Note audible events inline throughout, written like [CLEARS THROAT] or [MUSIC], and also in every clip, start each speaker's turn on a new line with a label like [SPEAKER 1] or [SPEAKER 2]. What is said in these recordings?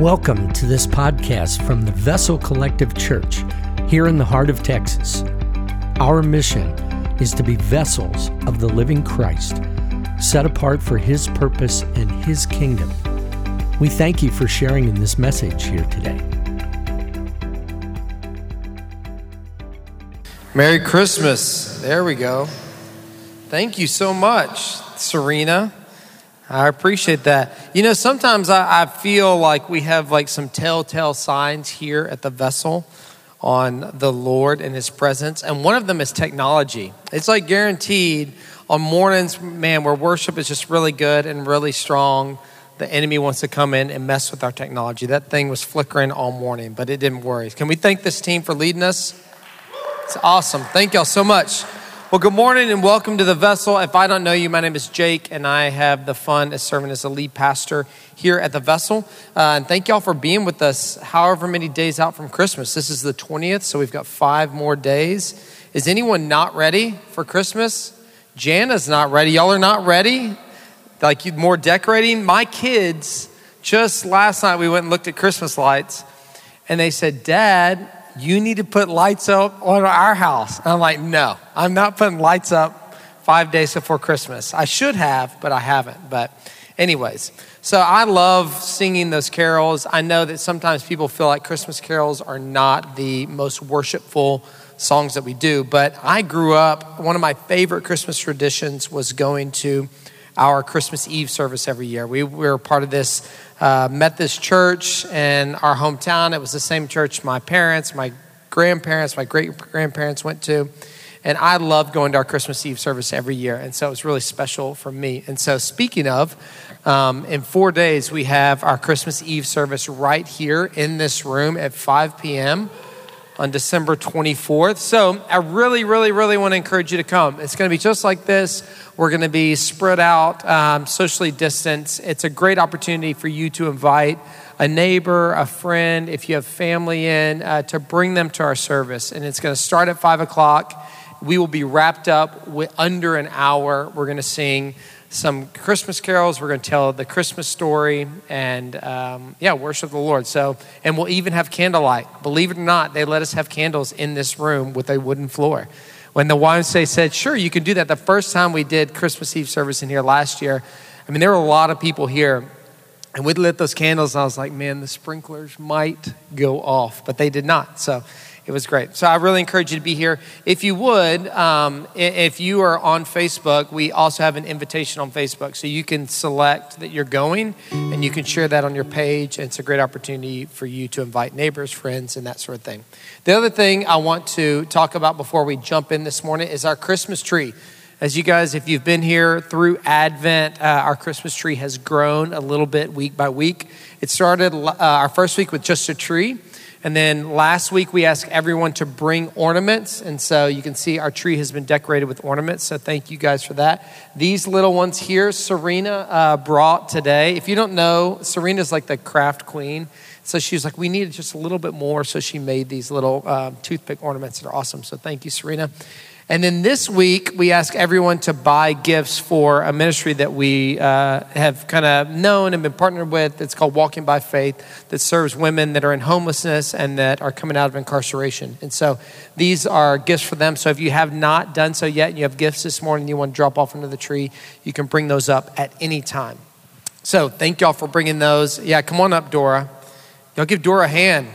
[SPEAKER 1] Welcome to this podcast from the Vessel Collective Church here in the heart of Texas. Our mission is to be vessels of the living Christ, set apart for His purpose and His kingdom. We thank you for sharing in this message here today.
[SPEAKER 2] Merry Christmas. There we go. Thank you so much, Serena. I appreciate that. You know, sometimes I, I, feel like we have like some telltale signs here at the vessel on the Lord and His presence, and one of them is technology. It's like guaranteed on mornings, man, where worship is just really good and really strong. The enemy wants to come in and mess with our technology. That thing was flickering all morning, but it didn't worry. Can we thank this team for leading us? It's awesome. Thank y'all so much. Well, good morning and welcome to the vessel. If I don't know you, my name is Jake, and I have the fun of serving as a lead pastor here at the vessel. Uh, and thank y'all for being with us however many days out from Christmas. This is the 20th, so we've got five more days. Is anyone not ready for Christmas? Jana's not ready. Y'all are not ready? Like you more decorating? My kids, just last night, we went and looked at Christmas lights, and they said, Dad, you need to put lights up on our house. And I'm like, no, I'm not putting lights up five days before Christmas. I should have, but I haven't. But, anyways, so I love singing those carols. I know that sometimes people feel like Christmas carols are not the most worshipful songs that we do, but I grew up, one of my favorite Christmas traditions was going to our Christmas Eve service every year. We were part of this uh, Methodist church in our hometown. It was the same church my parents, my grandparents, my great grandparents went to. And I loved going to our Christmas Eve service every year. And so it was really special for me. And so, speaking of, um, in four days, we have our Christmas Eve service right here in this room at 5 p.m on December 24th. So I really, really, really want to encourage you to come. It's going to be just like this. We're going to be spread out, um, socially distanced. It's a great opportunity for you to invite a neighbor, a friend, if you have family in, uh, to bring them to our service. And it's going to start at 5 o'clock. We will be wrapped up with under an hour. We're going to sing some Christmas carols. We're going to tell the Christmas story and, um, yeah, worship the Lord. So, and we'll even have candlelight. Believe it or not, they let us have candles in this room with a wooden floor. When the YMCA said, sure, you can do that, the first time we did Christmas Eve service in here last year, I mean, there were a lot of people here. And we'd lit those candles, and I was like, man, the sprinklers might go off, but they did not. So it was great. So I really encourage you to be here. If you would, um, if you are on Facebook, we also have an invitation on Facebook. So you can select that you're going and you can share that on your page. And it's a great opportunity for you to invite neighbors, friends, and that sort of thing. The other thing I want to talk about before we jump in this morning is our Christmas tree. As you guys, if you've been here through Advent, uh, our Christmas tree has grown a little bit week by week. It started uh, our first week with just a tree. And then last week we asked everyone to bring ornaments. And so you can see our tree has been decorated with ornaments. So thank you guys for that. These little ones here, Serena uh, brought today. If you don't know, Serena's like the craft queen. So she was like, we needed just a little bit more. So she made these little uh, toothpick ornaments that are awesome. So thank you, Serena. And then this week, we ask everyone to buy gifts for a ministry that we uh, have kind of known and been partnered with. It's called Walking by Faith, that serves women that are in homelessness and that are coming out of incarceration. And so these are gifts for them. So if you have not done so yet and you have gifts this morning you want to drop off under the tree, you can bring those up at any time. So thank y'all for bringing those. Yeah, come on up, Dora. Y'all give Dora a hand.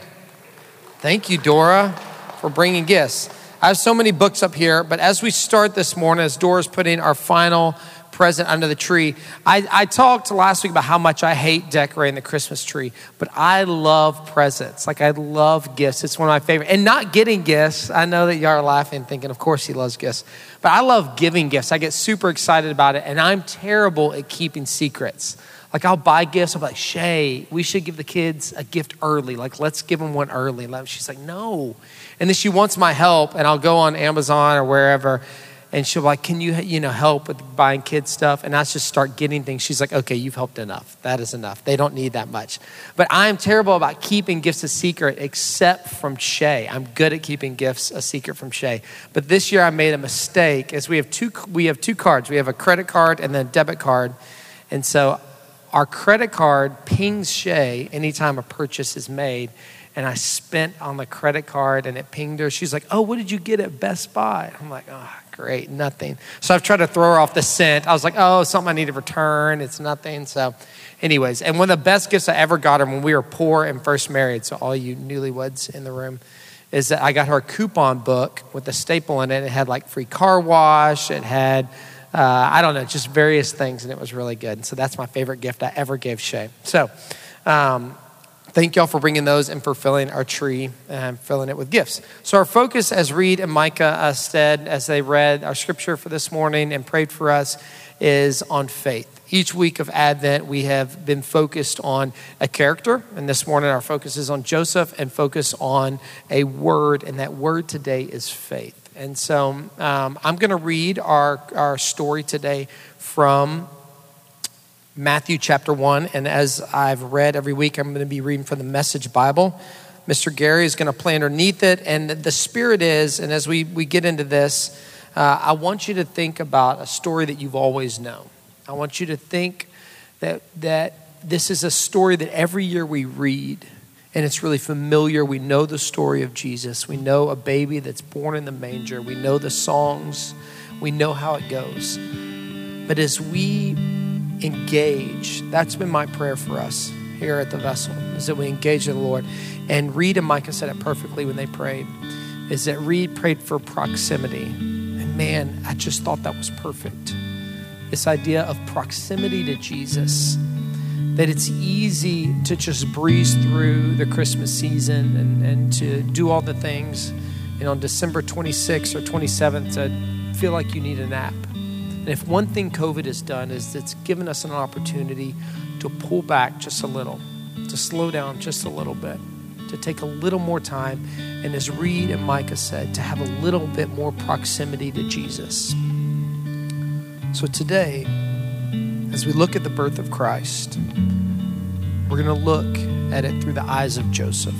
[SPEAKER 2] Thank you, Dora, for bringing gifts. I have so many books up here, but as we start this morning, as Dora's putting our final present under the tree, I, I talked last week about how much I hate decorating the Christmas tree, but I love presents. Like, I love gifts. It's one of my favorite. And not getting gifts, I know that y'all are laughing, thinking, of course he loves gifts, but I love giving gifts. I get super excited about it, and I'm terrible at keeping secrets. Like I'll buy gifts. I'm like, Shay, we should give the kids a gift early. Like, let's give them one early. She's like, no. And then she wants my help, and I'll go on Amazon or wherever, and she'll be like, can you, you know, help with buying kids stuff? And I just start getting things. She's like, okay, you've helped enough. That is enough. They don't need that much. But I'm terrible about keeping gifts a secret, except from Shay. I'm good at keeping gifts a secret from Shay. But this year I made a mistake. As we have two, we have two cards. We have a credit card and then a debit card. And so our credit card pings Shay anytime a purchase is made. And I spent on the credit card and it pinged her. She's like, Oh, what did you get at Best Buy? I'm like, Oh, great, nothing. So I've tried to throw her off the scent. I was like, Oh, something I need to return. It's nothing. So, anyways, and one of the best gifts I ever got her when we were poor and first married, so all you newlyweds in the room, is that I got her a coupon book with a staple in it. It had like free car wash, it had uh, I don't know, just various things, and it was really good. And so that's my favorite gift I ever gave Shay. So um, thank y'all for bringing those and for filling our tree and filling it with gifts. So our focus, as Reed and Micah uh, said as they read our scripture for this morning and prayed for us, is on faith. Each week of Advent, we have been focused on a character, and this morning our focus is on Joseph and focus on a word, and that word today is faith. And so um, I'm going to read our, our story today from Matthew chapter 1. And as I've read every week, I'm going to be reading from the Message Bible. Mr. Gary is going to play underneath it. And the spirit is, and as we, we get into this, uh, I want you to think about a story that you've always known. I want you to think that, that this is a story that every year we read and it's really familiar. We know the story of Jesus. We know a baby that's born in the manger. We know the songs. We know how it goes. But as we engage, that's been my prayer for us here at the vessel, is that we engage the Lord. And Reed and Micah said it perfectly when they prayed, is that Reed prayed for proximity. And man, I just thought that was perfect. This idea of proximity to Jesus that it's easy to just breeze through the Christmas season and, and to do all the things. And on December 26th or 27th, to feel like you need a nap. And if one thing COVID has done is it's given us an opportunity to pull back just a little, to slow down just a little bit, to take a little more time, and as Reed and Micah said, to have a little bit more proximity to Jesus. So today, as we look at the birth of Christ, we're going to look at it through the eyes of Joseph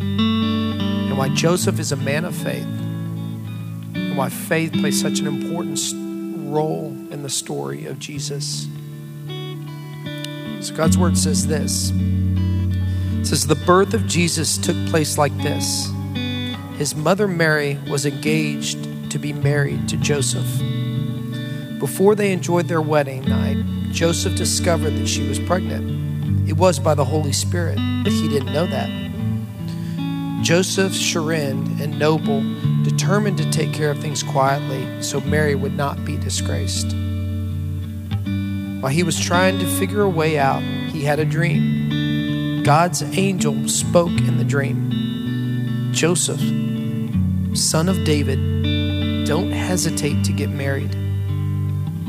[SPEAKER 2] and why Joseph is a man of faith and why faith plays such an important role in the story of Jesus. So God's word says this. It says the birth of Jesus took place like this. His mother Mary was engaged to be married to Joseph. Before they enjoyed their wedding night, Joseph discovered that she was pregnant. It was by the Holy Spirit, but he didn't know that. Joseph, chagrined and noble, determined to take care of things quietly so Mary would not be disgraced. While he was trying to figure a way out, he had a dream. God's angel spoke in the dream Joseph, son of David, don't hesitate to get married.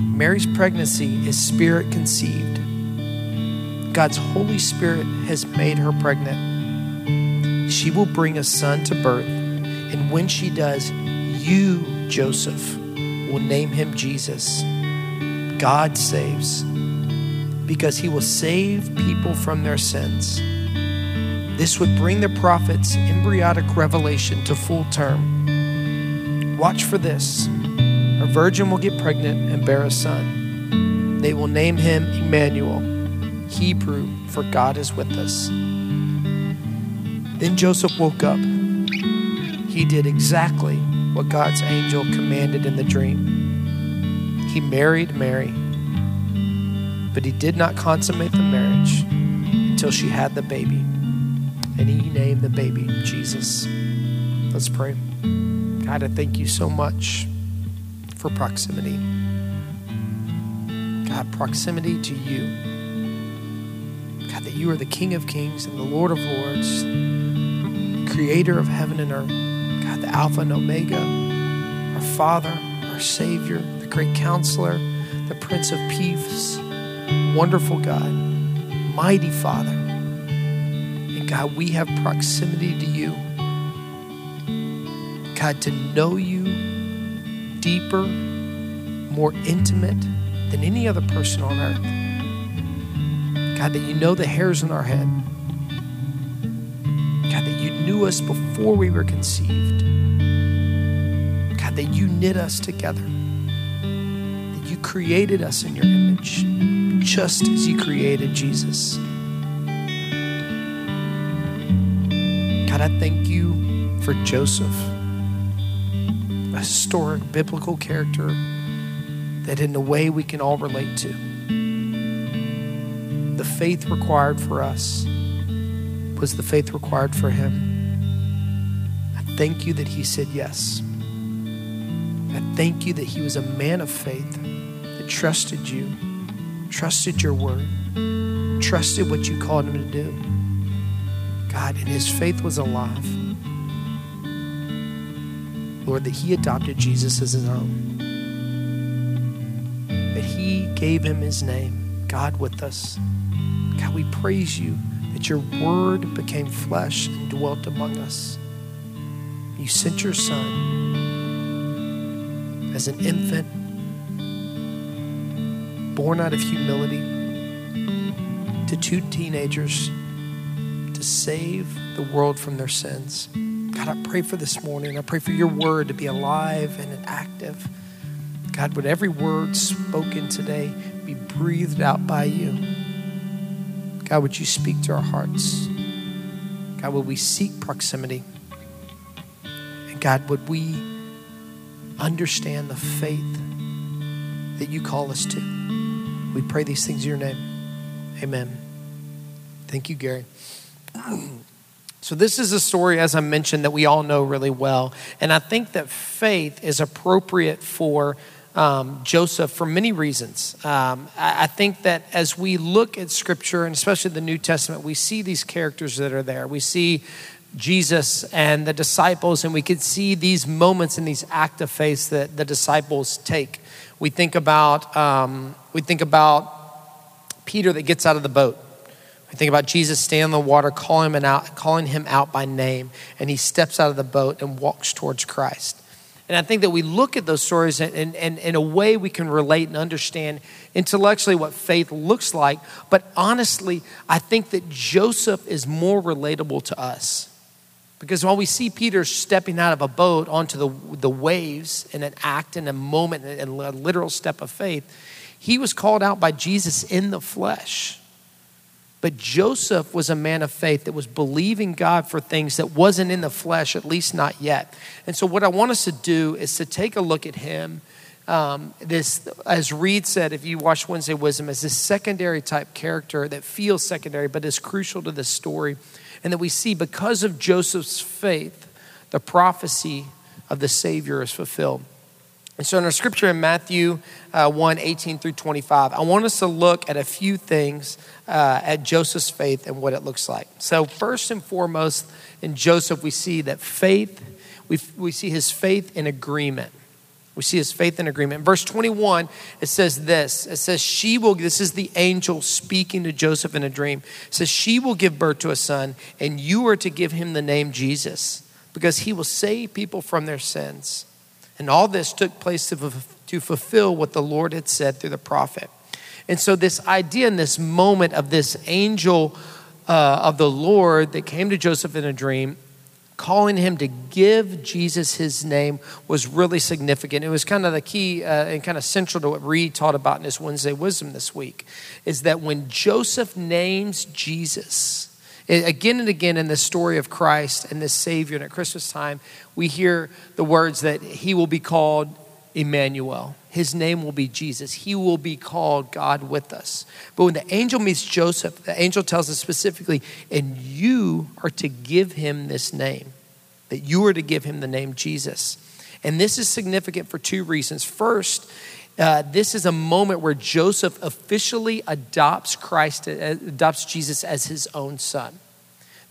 [SPEAKER 2] Mary's pregnancy is spirit conceived. God's Holy Spirit has made her pregnant. She will bring a son to birth, and when she does, you, Joseph, will name him Jesus. God saves, because he will save people from their sins. This would bring the prophet's embryonic revelation to full term. Watch for this. Virgin will get pregnant and bear a son. They will name him Emmanuel, Hebrew, for God is with us. Then Joseph woke up. He did exactly what God's angel commanded in the dream. He married Mary, but he did not consummate the marriage until she had the baby. And he named the baby Jesus. Let's pray. God, I thank you so much for proximity. God, proximity to you. God, that you are the King of Kings and the Lord of Lords, creator of heaven and earth. God, the Alpha and Omega, our Father, our Savior, the great counselor, the Prince of Peace, wonderful God, mighty Father. And God, we have proximity to you. God, to know you deeper, more intimate than any other person on earth. God, that you know the hairs on our head. God, that you knew us before we were conceived. God, that you knit us together. That you created us in your image, just as you created Jesus. God, I thank you for Joseph, historic biblical character that, in a way, we can all relate to. The faith required for us was the faith required for him. I thank you that he said yes. I thank you that he was a man of faith that trusted you, trusted your word, trusted what you called him to do. God, and his faith was alive. Lord, that he adopted Jesus as his own, that he gave him his name, God with us. God, we praise you that your word became flesh and dwelt among us. You sent your son as an infant, born out of humility, to two teenagers to save the world from their sins. God, I pray for this morning. I pray for your word to be alive and active. God, would every word spoken today be breathed out by you? God, would you speak to our hearts? God, would we seek proximity? And God, would we understand the faith that you call us to? We pray these things in your name. Amen. Thank you, Gary. [CLEARS THROAT] So, this is a story, as I mentioned, that we all know really well. And I think that faith is appropriate for um, Joseph for many reasons. Um, I, I, think that as we look at Scripture, and especially the New Testament, we see these characters that are there. We see Jesus and the disciples, and we could see these moments and these acts of faith that the disciples take. We think about um, we think about Peter that gets out of the boat. Think about Jesus standing in the water, calling him out, calling him out by name, and he steps out of the boat and walks towards Christ. And I think that we look at those stories and, and, in a way we can relate and understand intellectually what faith looks like. But honestly, I think that Joseph is more relatable to us. Because while we see Peter stepping out of a boat onto the, the waves in an act, in a moment, in a literal step of faith, he was called out by Jesus in the flesh. But Joseph was a man of faith that was believing God for things that wasn't in the flesh, at least not yet. And so, what I want us to do is to take a look at him. Um, this, as Reed said, if you watch Wednesday Wisdom, as this secondary type character that feels secondary but is crucial to the story. And that we see because of Joseph's faith, the prophecy of the Savior is fulfilled. And so in our scripture in Matthew uh, 1 18 through 25, I want us to look at a few things uh, at Joseph's faith and what it looks like. So, first and foremost, in Joseph, we see that faith, we, we see his faith in agreement. We see his faith in agreement. verse 21, it says this it says, She will, this is the angel speaking to Joseph in a dream. It says, She will give birth to a son, and you are to give him the name Jesus, because he will save people from their sins. And all this took place to, to fulfill what the Lord had said through the prophet. And so, this idea in this moment of this angel uh, of the Lord that came to Joseph in a dream, calling him to give Jesus his name, was really significant. It was kind of the key uh, and kind of central to what Reed taught about in his Wednesday Wisdom this week is that when Joseph names Jesus, Again and again in the story of Christ and this Savior, and at Christmas time, we hear the words that He will be called Emmanuel. His name will be Jesus. He will be called God with us. But when the angel meets Joseph, the angel tells us specifically, and you are to give him this name, that you are to give him the name Jesus. And this is significant for two reasons. First, uh, this is a moment where Joseph officially adopts Christ, uh, adopts Jesus as his own son.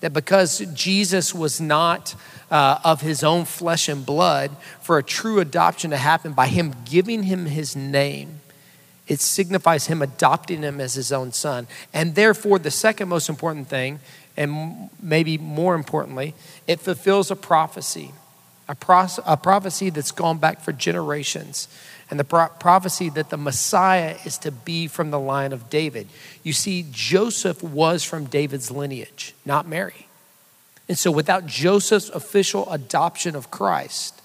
[SPEAKER 2] That because Jesus was not uh, of his own flesh and blood, for a true adoption to happen by him giving him his name, it signifies him adopting him as his own son. And therefore, the second most important thing, and maybe more importantly, it fulfills a prophecy, a, pro- a prophecy that's gone back for generations and the pro- prophecy that the Messiah is to be from the line of David. You see, Joseph was from David's lineage, not Mary. And so, without Joseph's official adoption of Christ,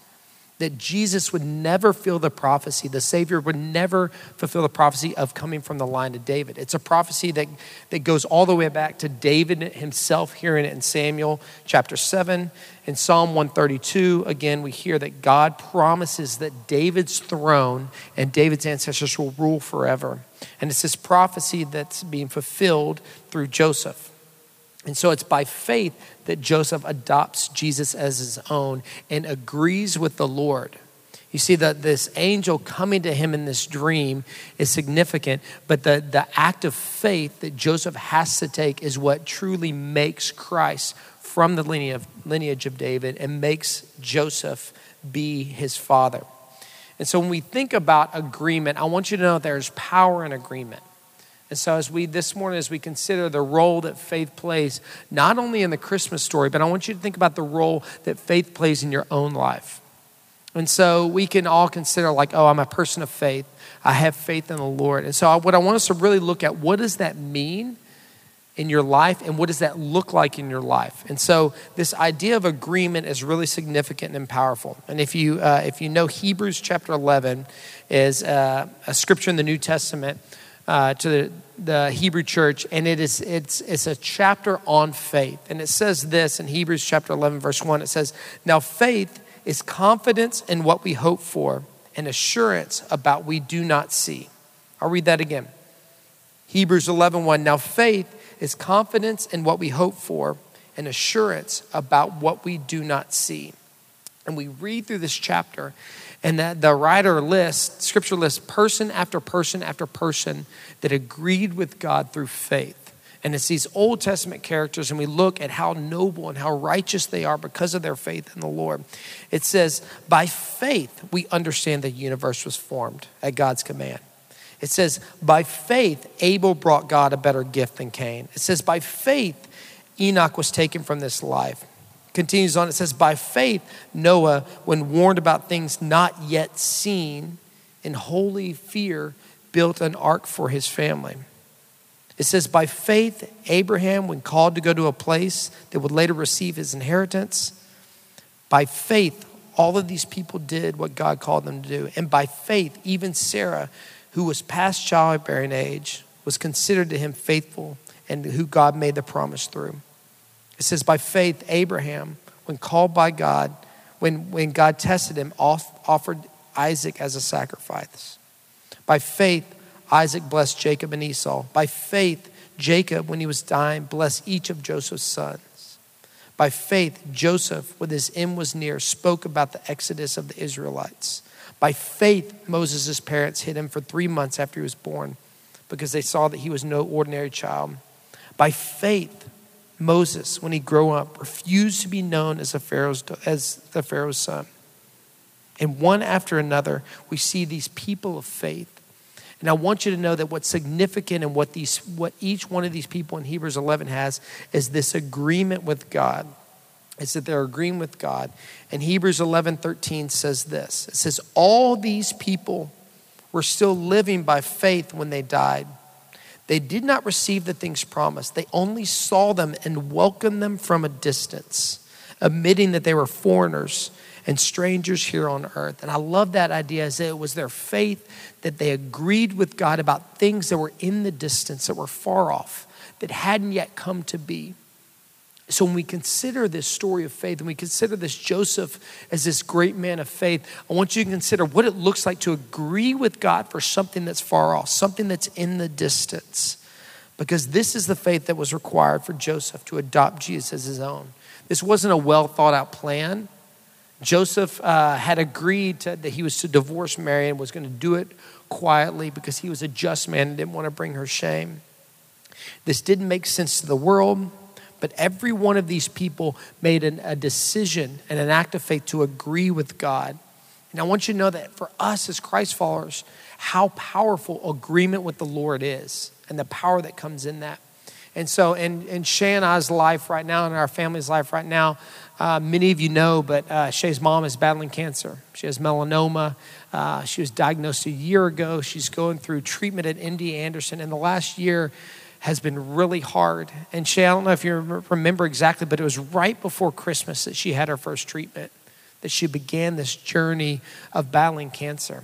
[SPEAKER 2] that Jesus would never fulfill the prophecy, the Savior would never fulfill the prophecy of coming from the line of David. It's a prophecy that, that goes all the way back to David himself, hearing it in Samuel chapter 7. In Psalm 132, again, we hear that God promises that David's throne and David's ancestors will rule forever. And it's this prophecy that's being fulfilled through Joseph. And so it's by faith that Joseph adopts Jesus as his own and agrees with the Lord. You see that this angel coming to him in this dream is significant, but the, the act of faith that Joseph has to take is what truly makes Christ from the lineage lineage of David and makes Joseph be his father. And so when we think about agreement, I want you to know there's power in agreement. And so, as we this morning, as we consider the role that faith plays, not only in the Christmas story, but I want you to think about the role that faith plays in your own life. And so, we can all consider, like, oh, I'm a person of faith. I have faith in the Lord. And so, what I want us to really look at, what does that mean in your life, and what does that look like in your life? And so, this idea of agreement is really significant and powerful. And if you uh, if you know Hebrews chapter 11 is uh, a scripture in the New Testament uh, to the, the Hebrew church, and it is it's it's a chapter on faith, and it says this in Hebrews chapter eleven, verse one. It says, "Now faith is confidence in what we hope for, and assurance about we do not see." I'll read that again. Hebrews 11, 1. Now faith is confidence in what we hope for, and assurance about what we do not see. And we read through this chapter, and that the writer lists, scripture lists, person after person after person that agreed with God through faith. And it's these Old Testament characters, and we look at how noble and how righteous they are because of their faith in the Lord. It says, By faith, we understand the universe was formed at God's command. It says, By faith, Abel brought God a better gift than Cain. It says, By faith, Enoch was taken from this life continues on. It says, By faith, Noah, when warned about things not yet seen, in holy fear, built an ark for his family. It says, By faith, Abraham, when called to go to a place that would later receive his inheritance, by faith, all of these people did what God called them to do. And by faith, even Sarah, who was past childbearing age, was considered to him faithful and who God made the promise through. It says, by faith, Abraham, when called by God, when, when God tested him, offered Isaac as a sacrifice. By faith, Isaac blessed Jacob and Esau. By faith, Jacob, when he was dying, blessed each of Joseph's sons. By faith, Joseph, when his end was near, spoke about the exodus of the Israelites. By faith, Moses' parents hid him for three months after he was born because they saw that he was no ordinary child. By faith, Moses, when he grew up, refused to be known as, a Pharaoh's, as the Pharaoh's son. And one after another, we see these people of faith. And I want you to know that what's significant and what, these, what each one of these people in Hebrews 11 has is this agreement with God. It's that they're agreeing with God. And Hebrews 11 13 says this it says, All these people were still living by faith when they died. They did not receive the things promised, they only saw them and welcomed them from a distance, admitting that they were foreigners and strangers here on earth. And I love that idea as it was their faith that they agreed with God about things that were in the distance, that were far off, that hadn't yet come to be. So when we consider this story of faith and we consider this Joseph as this great man of faith, I want you to consider what it looks like to agree with God for something that's far off, something that's in the distance. Because this is the faith that was required for Joseph to adopt Jesus as his own. This wasn't a well thought out plan. Joseph uh, had agreed to, that he was to divorce Mary and was going to do it quietly because he was a just man and didn't want to bring her shame. This didn't make sense to the world. But every one of these people made an, a decision and an act of faith to agree with God. And I want you to know that for us as Christ followers, how powerful agreement with the Lord is and the power that comes in that. And so, in, in Shay and I's life right now, in our family's life right now, uh, many of you know, but uh, Shay's mom is battling cancer. She has melanoma. Uh, she was diagnosed a year ago. She's going through treatment at MD Anderson. In the last year, has been really hard. And Shay, I don't know if you remember exactly, but it was right before Christmas that she had her first treatment. that she began this journey of battling cancer.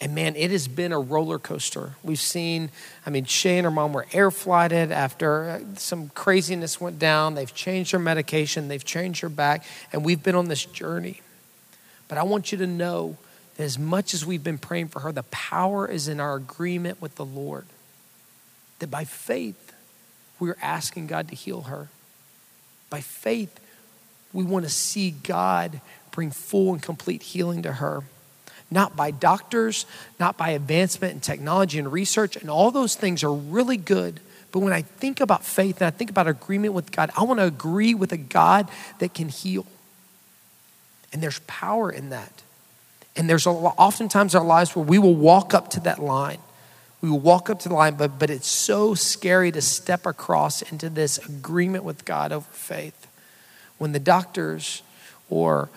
[SPEAKER 2] And man, it has been a roller coaster. We've seen, I mean, Shay and her mom were air flighted after uh, some craziness went down. They've changed her medication, they've changed her back, and we've been on this journey. But I want you to know that as much as we've been praying for her, the power is in our agreement with the Lord. That by faith, we're asking God to heal her. By faith, we want to see God bring full and complete healing to her not by doctors, not by advancement in technology and research, and all those things are really good. But when I think about faith and I think about agreement with God, I want to agree with a God that can heal. And there's power in that. And there's a, oftentimes our lives where we will walk up to that line. We walk up to the line, but, but it's so scary to step across into this agreement with God over faith. When the doctors or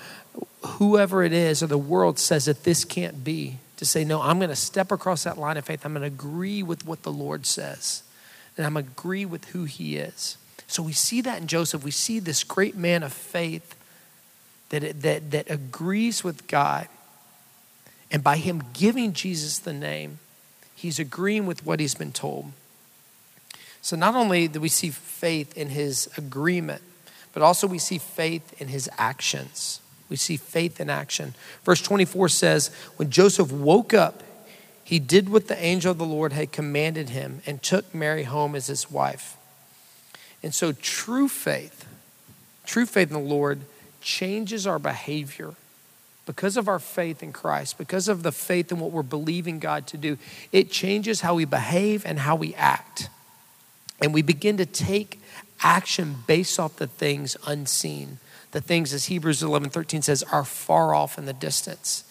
[SPEAKER 2] whoever it is or the world says that this can't be, to say, no, I'm going to step across that line of faith. I'm going to agree with what the Lord says, and I'm going to agree with who He is. So we see that in Joseph. We see this great man of faith that, that, that agrees with God. And by him giving Jesus the name, he's agreeing with what he's been told. So not only do we see faith in his agreement, but also we see faith in his actions. We see faith in action. Verse 24 says, When Joseph woke up, he did what the angel of the Lord had commanded him and took Mary home as his wife. And so, true faith, true faith in the Lord changes our behavior because of our faith in Christ, because of the faith in what we're believing God to do. It changes how we behave and how we act. And we begin to take action based off the things unseen the things, as Hebrews 11 13 says, are far off in the distance.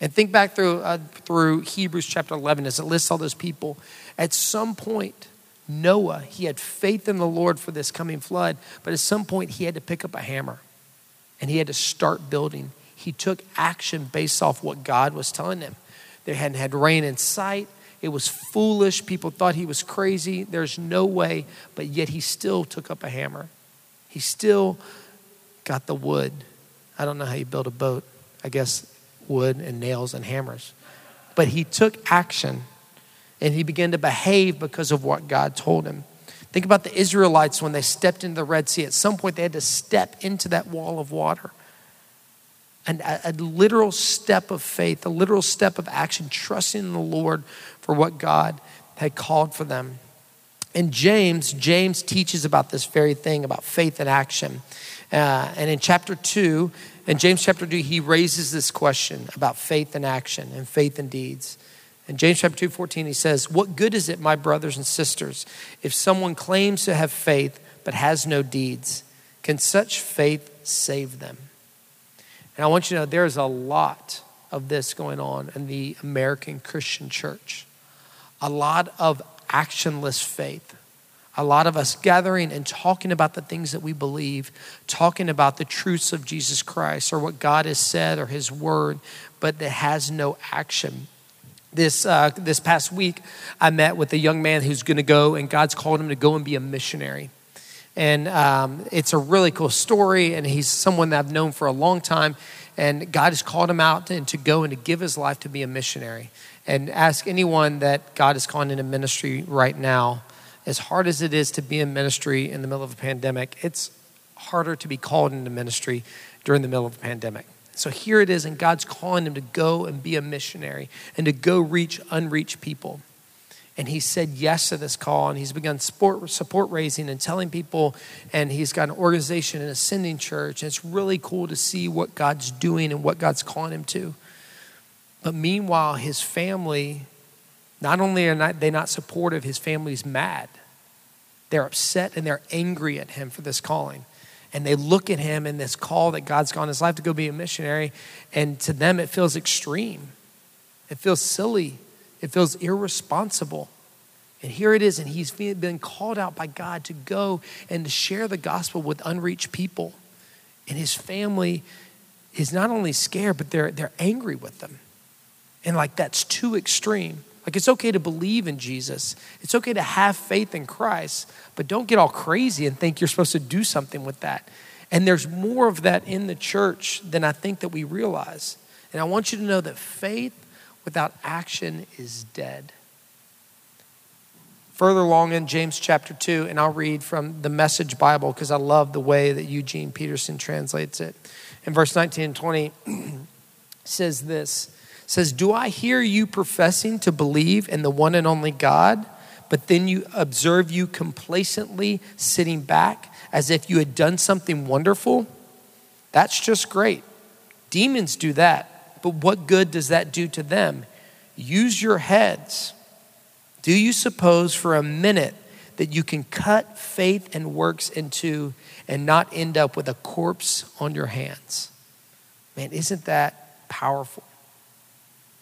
[SPEAKER 2] And think back through, uh, through Hebrews chapter 11 as it lists all those people. At some point, Noah, he had faith in the Lord for this coming flood, but at some point, he had to pick up a hammer and he had to start building. He took action based off what God was telling him. They hadn't had rain in sight. It was foolish. People thought he was crazy. There's no way, but yet he still took up a hammer. He still got the wood. I don't know how you build a boat. I guess wood and nails and hammers. But he took action and he began to behave because of what God told him. Think about the Israelites when they stepped into the Red Sea. At some point, they had to step into that wall of water. And a, a literal step of faith, a literal step of action, trusting in the Lord for what God had called for them. And James, James teaches about this very thing, about faith and action. Uh, and in chapter 2, in James chapter 2, he raises this question about faith and action and faith and deeds. In James chapter 2, 14, he says, What good is it, my brothers and sisters, if someone claims to have faith but has no deeds? Can such faith save them? And I want you to know there's a lot of this going on in the American Christian church. A lot of actionless faith a lot of us gathering and talking about the things that we believe, talking about the truths of Jesus Christ or what God has said or His Word, but that has no action. This, uh, this past week, I met with a young man who's going to go, and God's called him to go and be a missionary. And um, it's a really cool story, and he's someone that I've known for a long time. And God has called him out and to go and to give his life to be a missionary. And ask anyone that God is calling into ministry right now as hard as it is to be in ministry in the middle of a pandemic, it's harder to be called into ministry during the middle of a pandemic. So here it is, and God's calling him to go and be a missionary and to go reach unreached people. And he said yes to this call, and he's begun support, support raising and telling people, and he's got an organization, an ascending church. And it's really cool to see what God's doing and what God's calling him to. But meanwhile, his family not only are not, they not supportive, his family's mad. They're upset and they're angry at him for this calling. And they look at him in this call that God's gone his life to go be a missionary, and to them it feels extreme. It feels silly. It feels irresponsible. And here it is, and he's been called out by God to go and to share the gospel with unreached people. And his family is not only scared, but they're, they're angry with them. And like that's too extreme. Like it's okay to believe in Jesus. It's okay to have faith in Christ, but don't get all crazy and think you're supposed to do something with that. And there's more of that in the church than I think that we realize. And I want you to know that faith without action is dead. Further along in James chapter 2, and I'll read from the Message Bible because I love the way that Eugene Peterson translates it. In verse 19 and 20, [CLEARS THROAT] says this says, Do I hear you professing to believe in the one and only God, but then you observe you complacently sitting back as if you had done something wonderful? That's just great. Demons do that, but what good does that do to them? Use your heads. Do you suppose for a minute that you can cut faith and works into and not end up with a corpse on your hands? Man, isn't that powerful?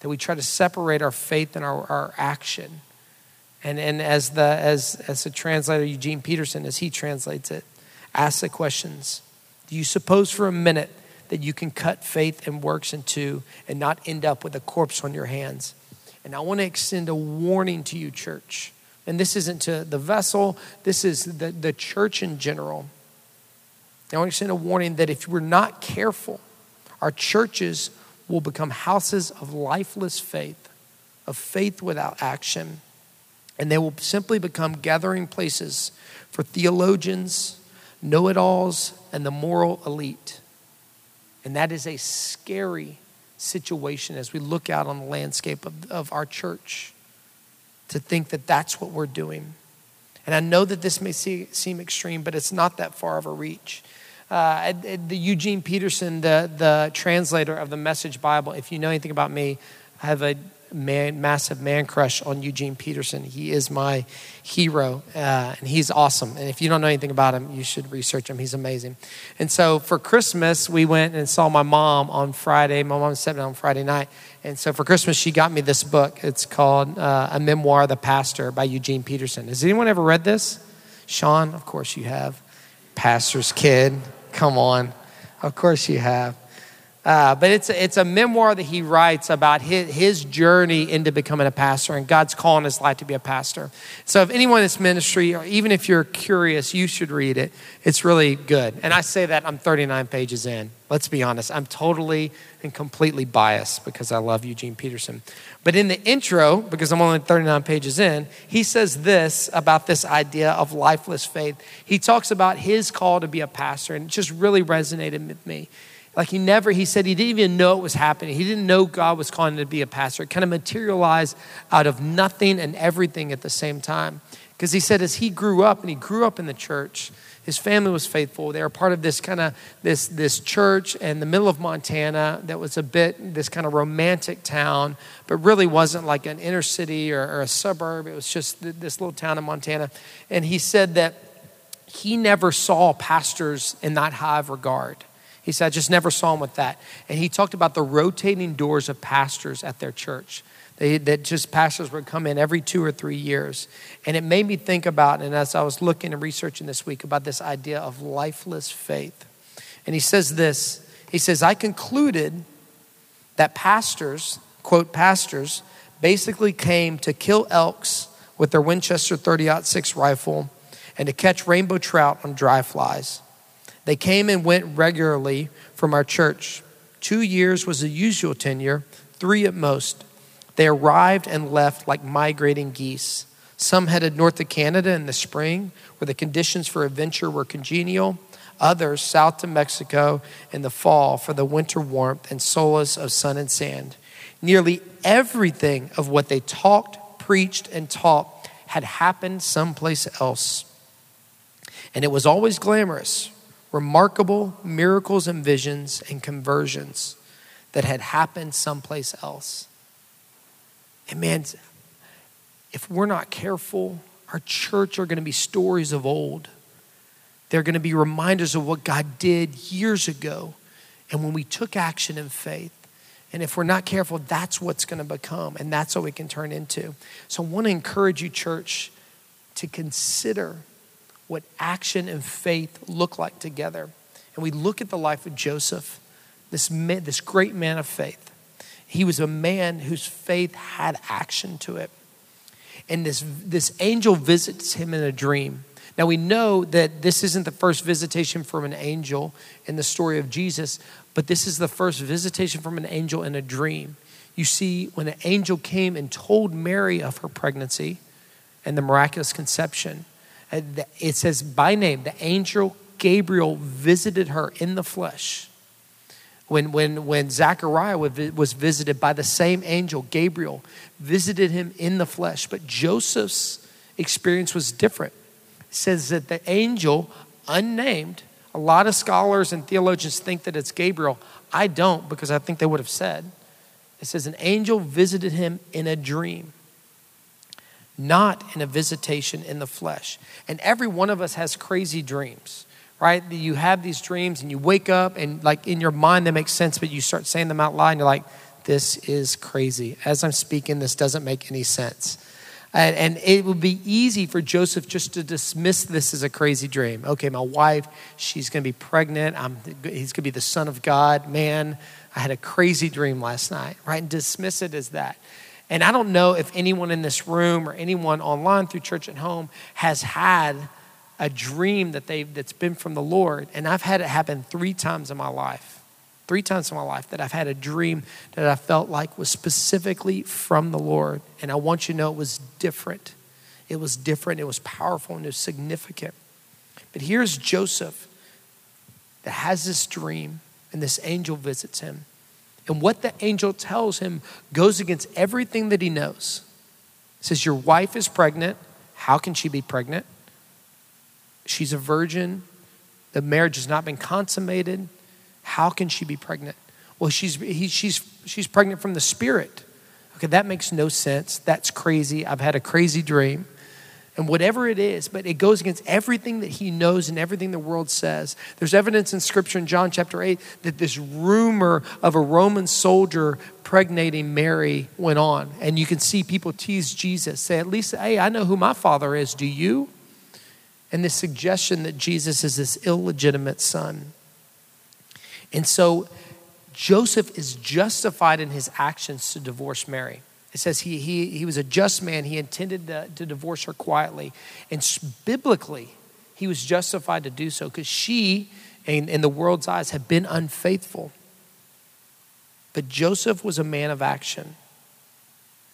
[SPEAKER 2] that we try to separate our faith and our, our action. And, and as, the, as, as the translator, Eugene Peterson, as he translates it, asks the questions Do you suppose for a minute that you can cut faith and works in two and not end up with a corpse on your hands? And I want to extend a warning to you, church. And this isn't to the vessel, this is the, the church in general. I want to extend a warning that if we're not careful, our churches will become houses of lifeless faith, of faith without action. And they will simply become gathering places for theologians, know it alls, and the moral elite. And that is a scary situation as we look out on the landscape of, of our church to think that that's what we're doing. And I know that this may see, seem extreme, but it's not that far of a reach. Uh, the Eugene Peterson, the, the translator of the Message Bible, if you know anything about me, I have a man, massive man crush on Eugene Peterson. He is my hero, uh, and he's awesome. And if you don't know anything about him, you should research him. He's amazing. And so for Christmas, we went and saw my mom on Friday. My mom sent me on Friday night. And so for Christmas, she got me this book. It's called uh, A Memoir of the Pastor by Eugene Peterson. Has anyone ever read this? Sean, of course you have pastor's kid. Come on. Of course you have. Uh, but it's, it's a memoir that he writes about his, his journey into becoming a pastor and God's calling his life to be a pastor. So, if anyone in this ministry, or even if you're curious, you should read it. It's really good. And I say that I'm 39 pages in. Let's be honest, I'm totally and completely biased because I love Eugene Peterson. But in the intro, because I'm only 39 pages in, he says this about this idea of lifeless faith. He talks about his call to be a pastor, and it just really resonated with me. Like he never, he said he didn't even know it was happening. He didn't know God was calling him to be a pastor. It kind of materialized out of nothing and everything at the same time. Because he said as he grew up, and he grew up in the church, his family was faithful. They were part of this kind of this this church in the middle of Montana that was a bit this kind of romantic town, but really wasn't like an inner city or, or a suburb. It was just this little town in Montana. And he said that he never saw pastors in that high of regard. He said, I just never saw him with that. And he talked about the rotating doors of pastors at their church. They, that just pastors would come in every two or three years. And it made me think about, and as I was looking and researching this week, about this idea of lifeless faith. And he says this He says, I concluded that pastors, quote, pastors, basically came to kill elks with their Winchester 30 6 rifle and to catch rainbow trout on dry flies. They came and went regularly from our church. Two years was the usual tenure, three at most. They arrived and left like migrating geese. Some headed north to Canada in the spring, where the conditions for adventure were congenial. Others south to Mexico in the fall for the winter warmth and solace of sun and sand. Nearly everything of what they talked, preached, and taught had happened someplace else. And it was always glamorous, remarkable miracles and visions and conversions that had happened someplace else. And man, if we're not careful, our church are going to be stories of old. They're going to be reminders of what God did years ago and when we took action in faith. And if we're not careful, that's what's going to become, and that's what we can turn into. So I want to encourage you, church, to consider what action and faith look like together. And we look at the life of Joseph, this, man, this great man of faith. He was a man whose faith had action to it. And this, this angel visits him in a dream Now we know that this isn't the first visitation from an angel in the story of Jesus, but this is the first visitation from an angel in a dream. You see, when an angel came and told Mary of her pregnancy and the miraculous conception, Uh, it says by name, the angel Gabriel visited her in the flesh. When, when, when Zachariah was visited by the same angel, Gabriel visited him in the flesh. But Joseph's experience was different. It says that the angel, unnamed, a lot of scholars and theologians think that it's Gabriel. I don't because I think they would have said. It says an angel visited him in a dream, not in a visitation in the flesh. And every one of us has crazy dreams right? You have these dreams and you wake up and, like, in your mind, they make sense, but you start saying them out loud and you're like, this is crazy. As I'm speaking, this doesn't make any sense. And, and it would be easy for Joseph just to dismiss this as a crazy dream. Okay, my wife, she's going to be pregnant. I'm, he's going to be the son of God. Man, I had a crazy dream last night, right? And dismiss it as that. And I don't know if anyone in this room or anyone online through church at home has had a dream that they that's been from the Lord. And I've had it happen three times in my life. Three times in my life that I've had a dream that I felt like was specifically from the Lord. And I want you to know it was different. It was different, it was powerful, and it was significant. But here's Joseph that has this dream, and this angel visits him. And what the angel tells him goes against everything that he knows. It says, Your wife is pregnant. How can she be pregnant? She's a virgin. The marriage has not been consummated. How can she be pregnant? Well, she's, he, she's, she's pregnant from the Spirit. Okay, that makes no sense. That's crazy. I've had a crazy dream. And whatever it is, but it goes against everything that he knows and everything the world says. There's evidence in Scripture in John chapter 8 that this rumor of a Roman soldier pregnating Mary went on. And you can see people tease Jesus, say, at least, hey, I know who my father is. Do you? and the suggestion that Jesus is this illegitimate son. And so Joseph is justified in his actions to divorce Mary. It says he, he, he was a just man. He intended to, to divorce her quietly. And biblically, he was justified to do so because she, in, in the world's eyes, had been unfaithful. But Joseph was a man of action.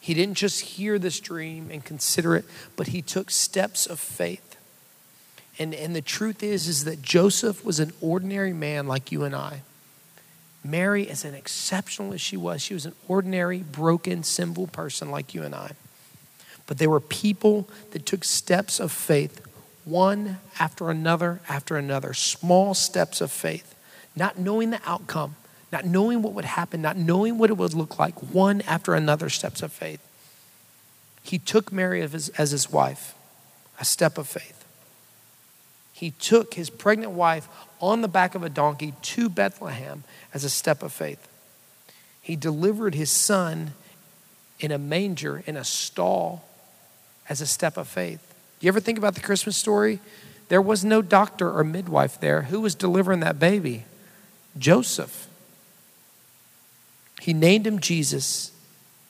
[SPEAKER 2] He didn't just hear this dream and consider it, but he took steps of faith. And, and the truth is, is that Joseph was an ordinary man like you and I. Mary, as an exceptional as she was, she was an ordinary, broken, sinful person like you and I. But there were people that took steps of faith, one after another after another, small steps of faith, not knowing the outcome, not knowing what would happen, not knowing what it would look like, one after another steps of faith. He took Mary as his, as his wife, a step of faith he took his pregnant wife on the back of a donkey to Bethlehem as a step of faith. He delivered his son in a manger, in a stall, as a step of faith. You ever think about the Christmas story? There was no doctor or midwife there. Who was delivering that baby? Joseph. He named him Jesus.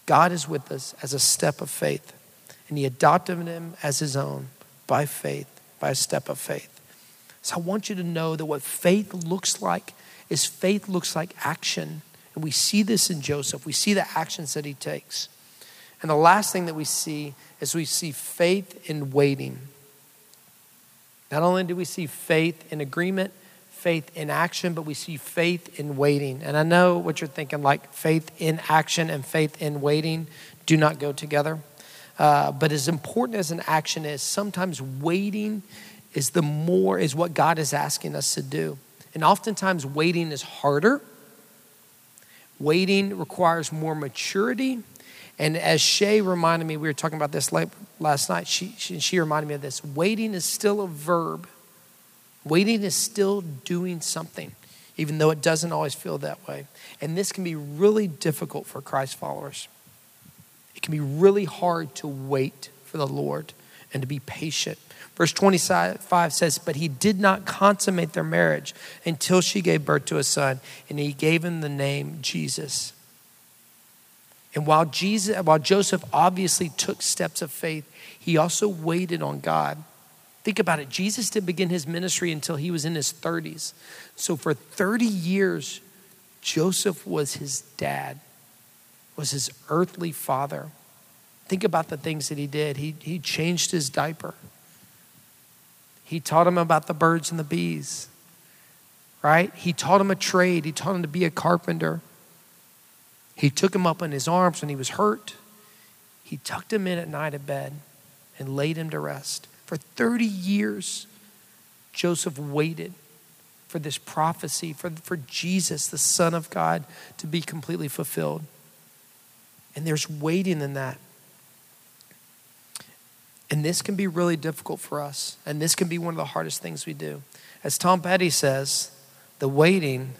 [SPEAKER 2] God is with us as a step of faith. And he adopted him as his own by faith, by a step of faith. So I want you to know that what faith looks like is faith looks like action. And we see this in Joseph. We see the actions that he takes. And the last thing that we see is we see faith in waiting. Not only do we see faith in agreement, faith in action, but we see faith in waiting. And I know what you're thinking like faith in action and faith in waiting do not go together. Uh, but as important as an action is, sometimes waiting is the more is what God is asking us to do. And oftentimes waiting is harder. Waiting requires more maturity. And as Shay reminded me, we were talking about this last night, she, she, she reminded me of this. Waiting is still a verb. Waiting is still doing something, even though it doesn't always feel that way. And this can be really difficult for Christ followers. It can be really hard to wait for the Lord and to be patient Verse 25 says, But he did not consummate their marriage until she gave birth to a son, and he gave him the name Jesus. And while, Jesus, while Joseph obviously took steps of faith, he also waited on God. Think about it. Jesus didn't begin his ministry until he was in his 30s. So for 30 years, Joseph was his dad, was his earthly father. Think about the things that he did. He, he changed his diaper. He taught him about the birds and the bees, right? He taught him a trade. He taught him to be a carpenter. He took him up in his arms when he was hurt. He tucked him in at night at bed and laid him to rest. For 30 years, Joseph waited for this prophecy, for, for Jesus, the Son of God, to be completely fulfilled. And there's waiting in that. And this can be really difficult for us. And this can be one of the hardest things we do. As Tom Petty says, the waiting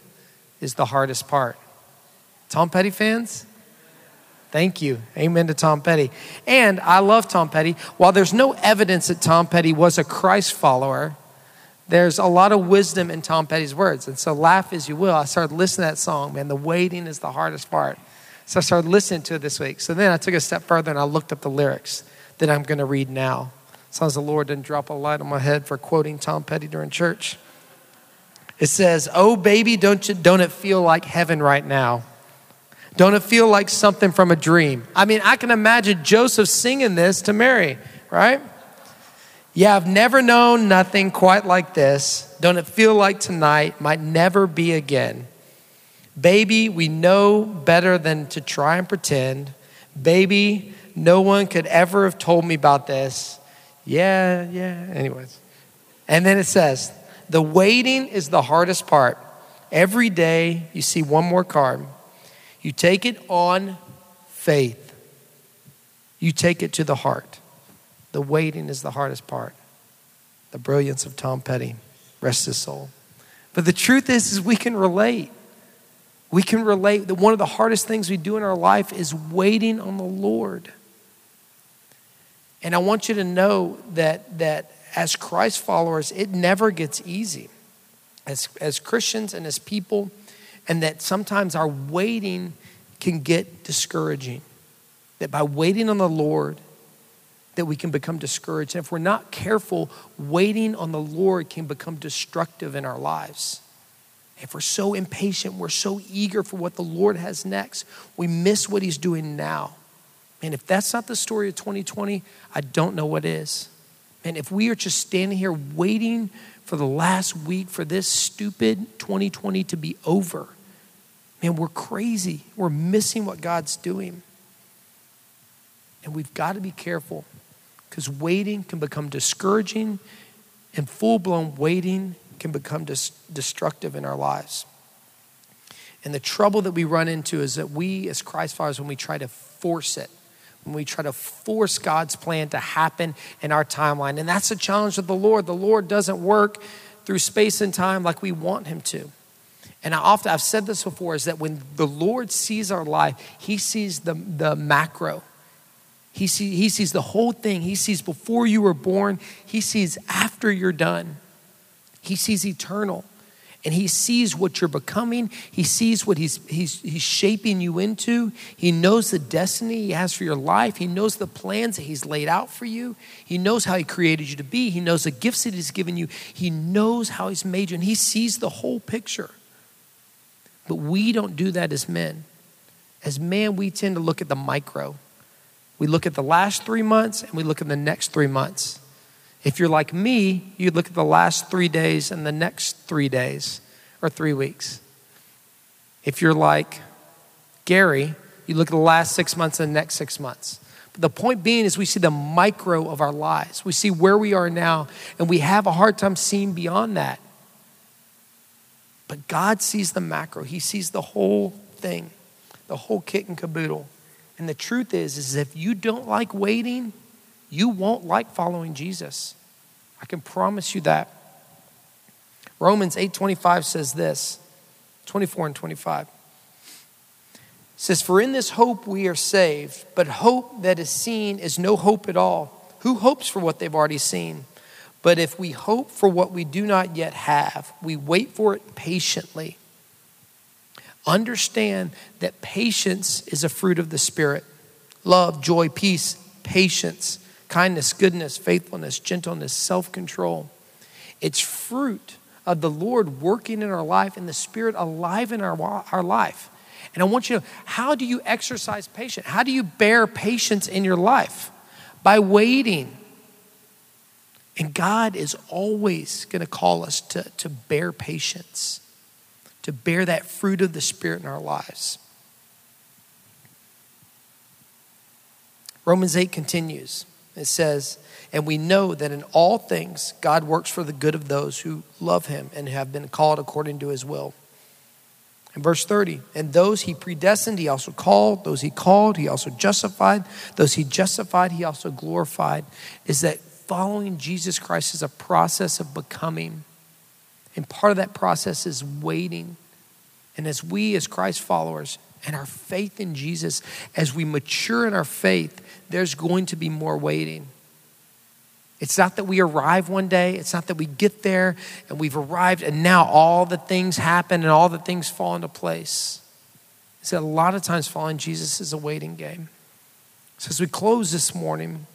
[SPEAKER 2] is the hardest part. Tom Petty fans? Thank you. Amen to Tom Petty. And I love Tom Petty. While there's no evidence that Tom Petty was a Christ follower, there's a lot of wisdom in Tom Petty's words. And so, laugh as you will, I started listening to that song, man. The waiting is the hardest part. So, I started listening to it this week. So, then I took a step further and I looked up the lyrics that I'm going to read now. Sounds the Lord didn't drop a light on my head for quoting Tom Petty during church. It says, Oh, baby, don't, you, don't it feel like heaven right now? Don't it feel like something from a dream? I mean, I can imagine Joseph singing this to Mary, right? Yeah, I've never known nothing quite like this. Don't it feel like tonight might never be again? Baby, we know better than to try and pretend. Baby, no one could ever have told me about this. Yeah, yeah. Anyways. And then it says, the waiting is the hardest part. Every day you see one more card. You take it on faith, you take it to the heart. The waiting is the hardest part. The brilliance of Tom Petty. Rest his soul. But the truth is, is we can relate. We can relate that one of the hardest things we do in our life is waiting on the Lord. And I want you to know that, that as Christ followers, it never gets easy. As, as Christians and as people, and that sometimes our waiting can get discouraging. That by waiting on the Lord, that we can become discouraged. And if we're not careful, waiting on the Lord can become destructive in our lives. If we're so impatient, we're so eager for what the Lord has next, we miss what He's doing now. And if that's not the story of 2020, I don't know what is. And if we are just standing here waiting for the last week for this stupid 2020 to be over. Man, we're crazy. We're missing what God's doing. And we've got to be careful because waiting can become discouraging, and full blown waiting can become dis- destructive in our lives. And the trouble that we run into is that we, as Christ followers, when we try to force it, we try to force God's plan to happen in our timeline. And that's a challenge of the Lord. The Lord doesn't work through space and time like we want Him to. And I often, I've said this before, is that when the Lord sees our life, He sees the, the macro. He, see, he sees the whole thing. He sees before you were born, He sees after you're done. He sees eternal and he sees what you're becoming. He sees what he's, he's, he's shaping you into. He knows the destiny he has for your life. He knows the plans that he's laid out for you. He knows how he created you to be. He knows the gifts that he's given you. He knows how he's made you, and he sees the whole picture. But we don't do that as men. As men, we tend to look at the micro. We look at the last three months and we look at the next three months. If you're like me, you look at the last three days and the next three days or three weeks. If you're like Gary, you look at the last six months and the next six months. But the point being is we see the micro of our lives. We see where we are now, and we have a hard time seeing beyond that. But God sees the macro. He sees the whole thing, the whole kit and caboodle. And the truth is, is if you don't like waiting, you won't like following Jesus. I can promise you that. Romans 8:25 says this, 24 and 25. It says, For in this hope we are saved, but hope that is seen is no hope at all. Who hopes for what they've already seen? But if we hope for what we do not yet have, we wait for it patiently. Understand that patience is a fruit of the Spirit love, joy, peace, patience, kindness, goodness, faithfulness, gentleness, self control. It's fruit of the Lord working in our life and the Spirit alive in our, our life. And I want you to how do you exercise patience? How do you bear patience in your life? By waiting. And God is always going to call us to, to bear patience, to bear that fruit of the Spirit in our lives. Romans 8 continues. It says, And we know that in all things God works for the good of those who love him and have been called according to his will. In verse 30, and those he predestined, he also called. Those he called, he also justified. Those he justified, he also glorified. Is that following Jesus Christ is a process of becoming. And part of that process is waiting. And as we, as Christ followers, and our faith in Jesus, as we mature in our faith, there's going to be more waiting. It's not that we arrive one day, it's not that we get there and we've arrived and now all the things happen and all the things fall into place. It's that a lot of times following Jesus is a waiting game. So as we close this morning,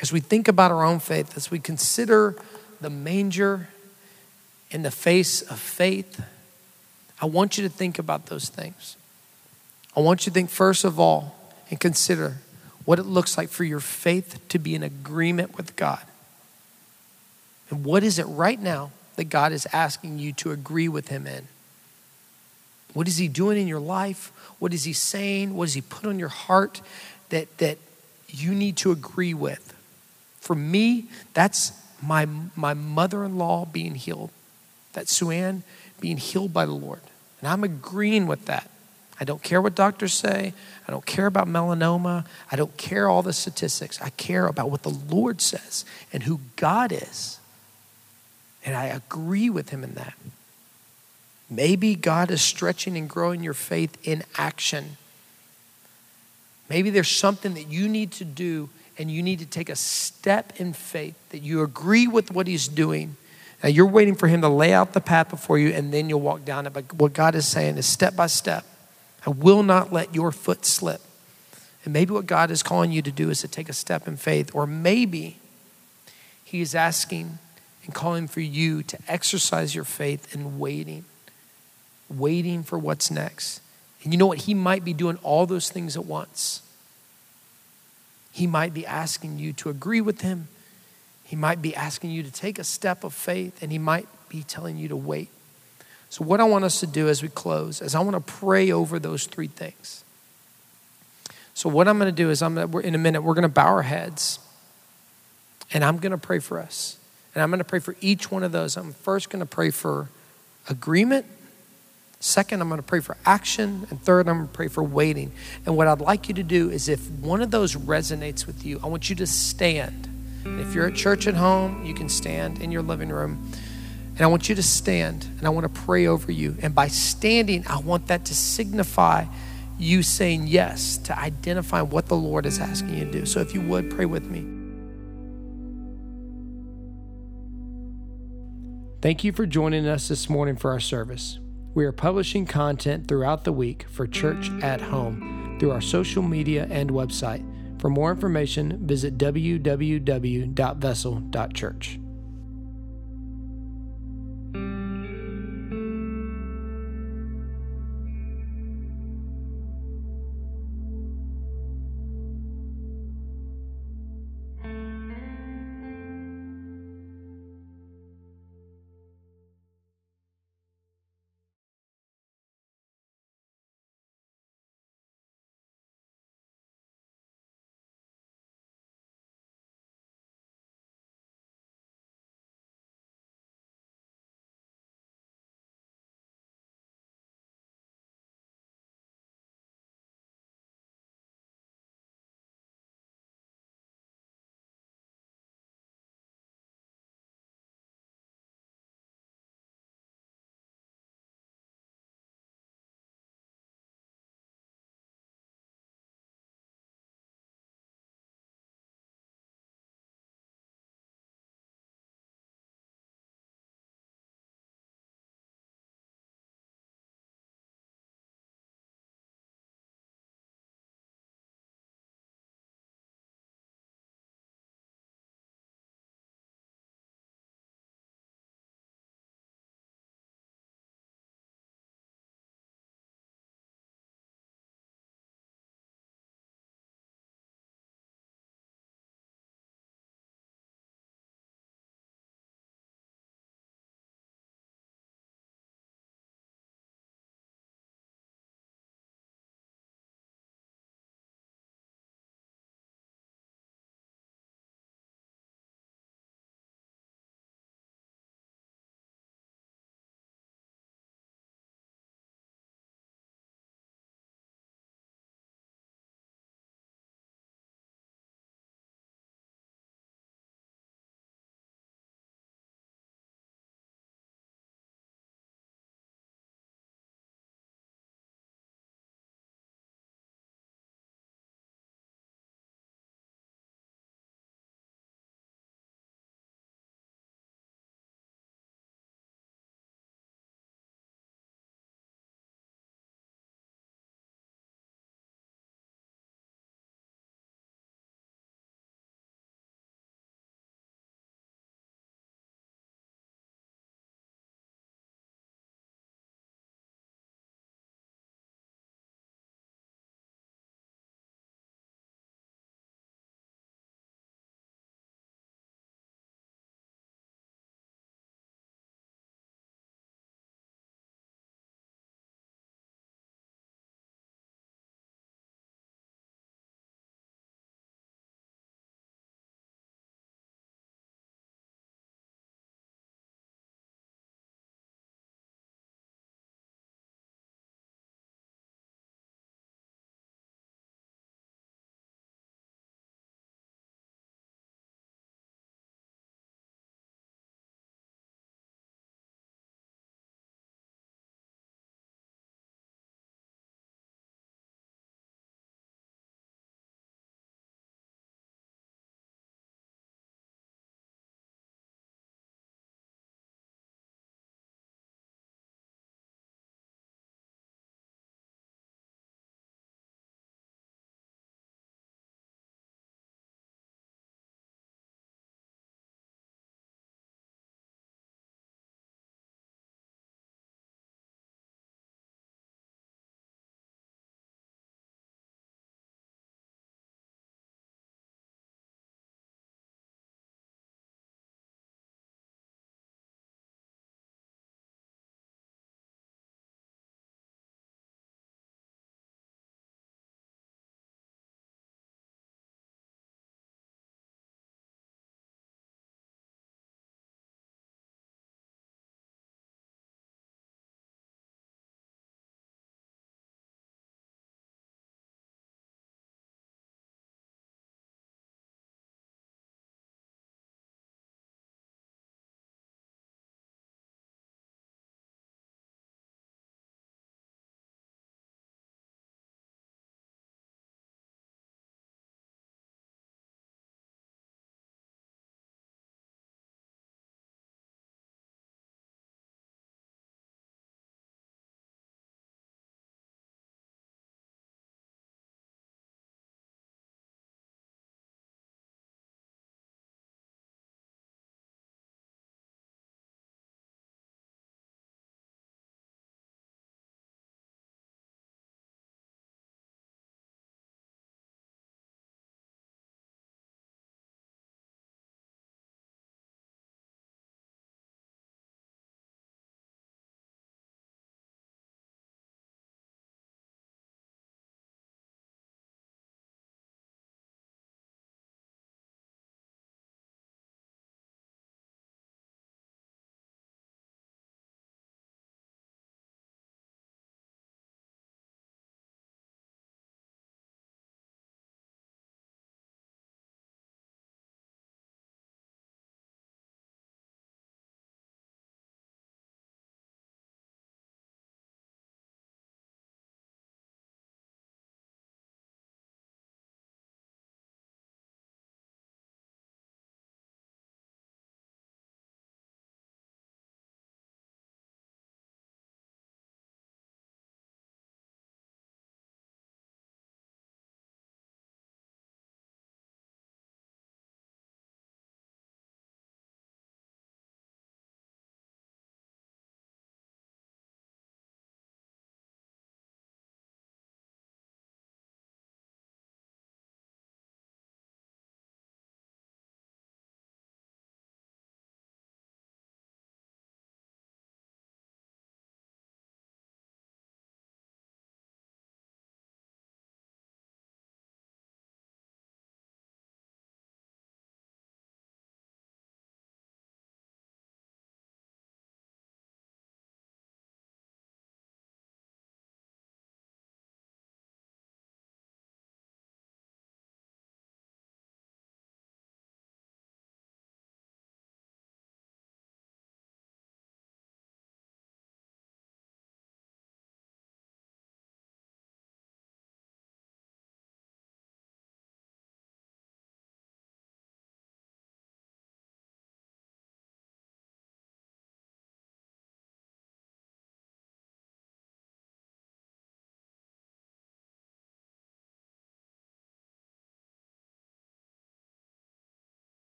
[SPEAKER 2] as we think about our own faith, as we consider the manger in the face of faith, I want you to think about those things. I want you to think, first of all, and consider what it looks like for your faith to be in agreement with God. And what is it right now that God is asking you to agree with Him in? What is He doing in your life? What is He saying? What does He put on your heart that, that you need to agree with? For me, that's my, my mother in law being healed. That's Suanne being healed by the Lord. And I'm agreeing with that. I don't care what doctors say. I don't care about melanoma. I don't care all the statistics. I care about what the Lord says and who God is. And I agree with him in that. Maybe God is stretching and growing your faith in action. Maybe there's something that you need to do and you need to take a step in faith that you agree with what he's doing. Now you're waiting for him to lay out the path before you and then you'll walk down it. But what God is saying is step by step I will not let your foot slip. And maybe what God is calling you to do is to take a step in faith, or maybe He is asking and calling for you to exercise your faith in waiting, waiting for what's next. And you know what? He might be doing all those things at once. He might be asking you to agree with Him. He might be asking you to take a step of faith, and He might be telling you to wait. So, what I want us to do as we close is I want to pray over those three things. So, what I'm going to do is, I'm gonna, in a minute, we're going to bow our heads and I'm going to pray for us. And I'm going to pray for each one of those. I'm first going to pray for agreement. Second, I'm going to pray for action. And third, I'm going to pray for waiting. And what I'd like you to do is if one of those resonates with you, I want you to stand. And if you're at church at home, you can stand in your living room. And I want you to stand and I want to pray over you. And by standing, I want that to signify you saying yes to identify what the Lord is asking you to do. So if you would, pray with me. Thank you for joining us this morning for our service. We are publishing content throughout the week for Church at Home through our social media and website. For more information, visit www.vessel.church.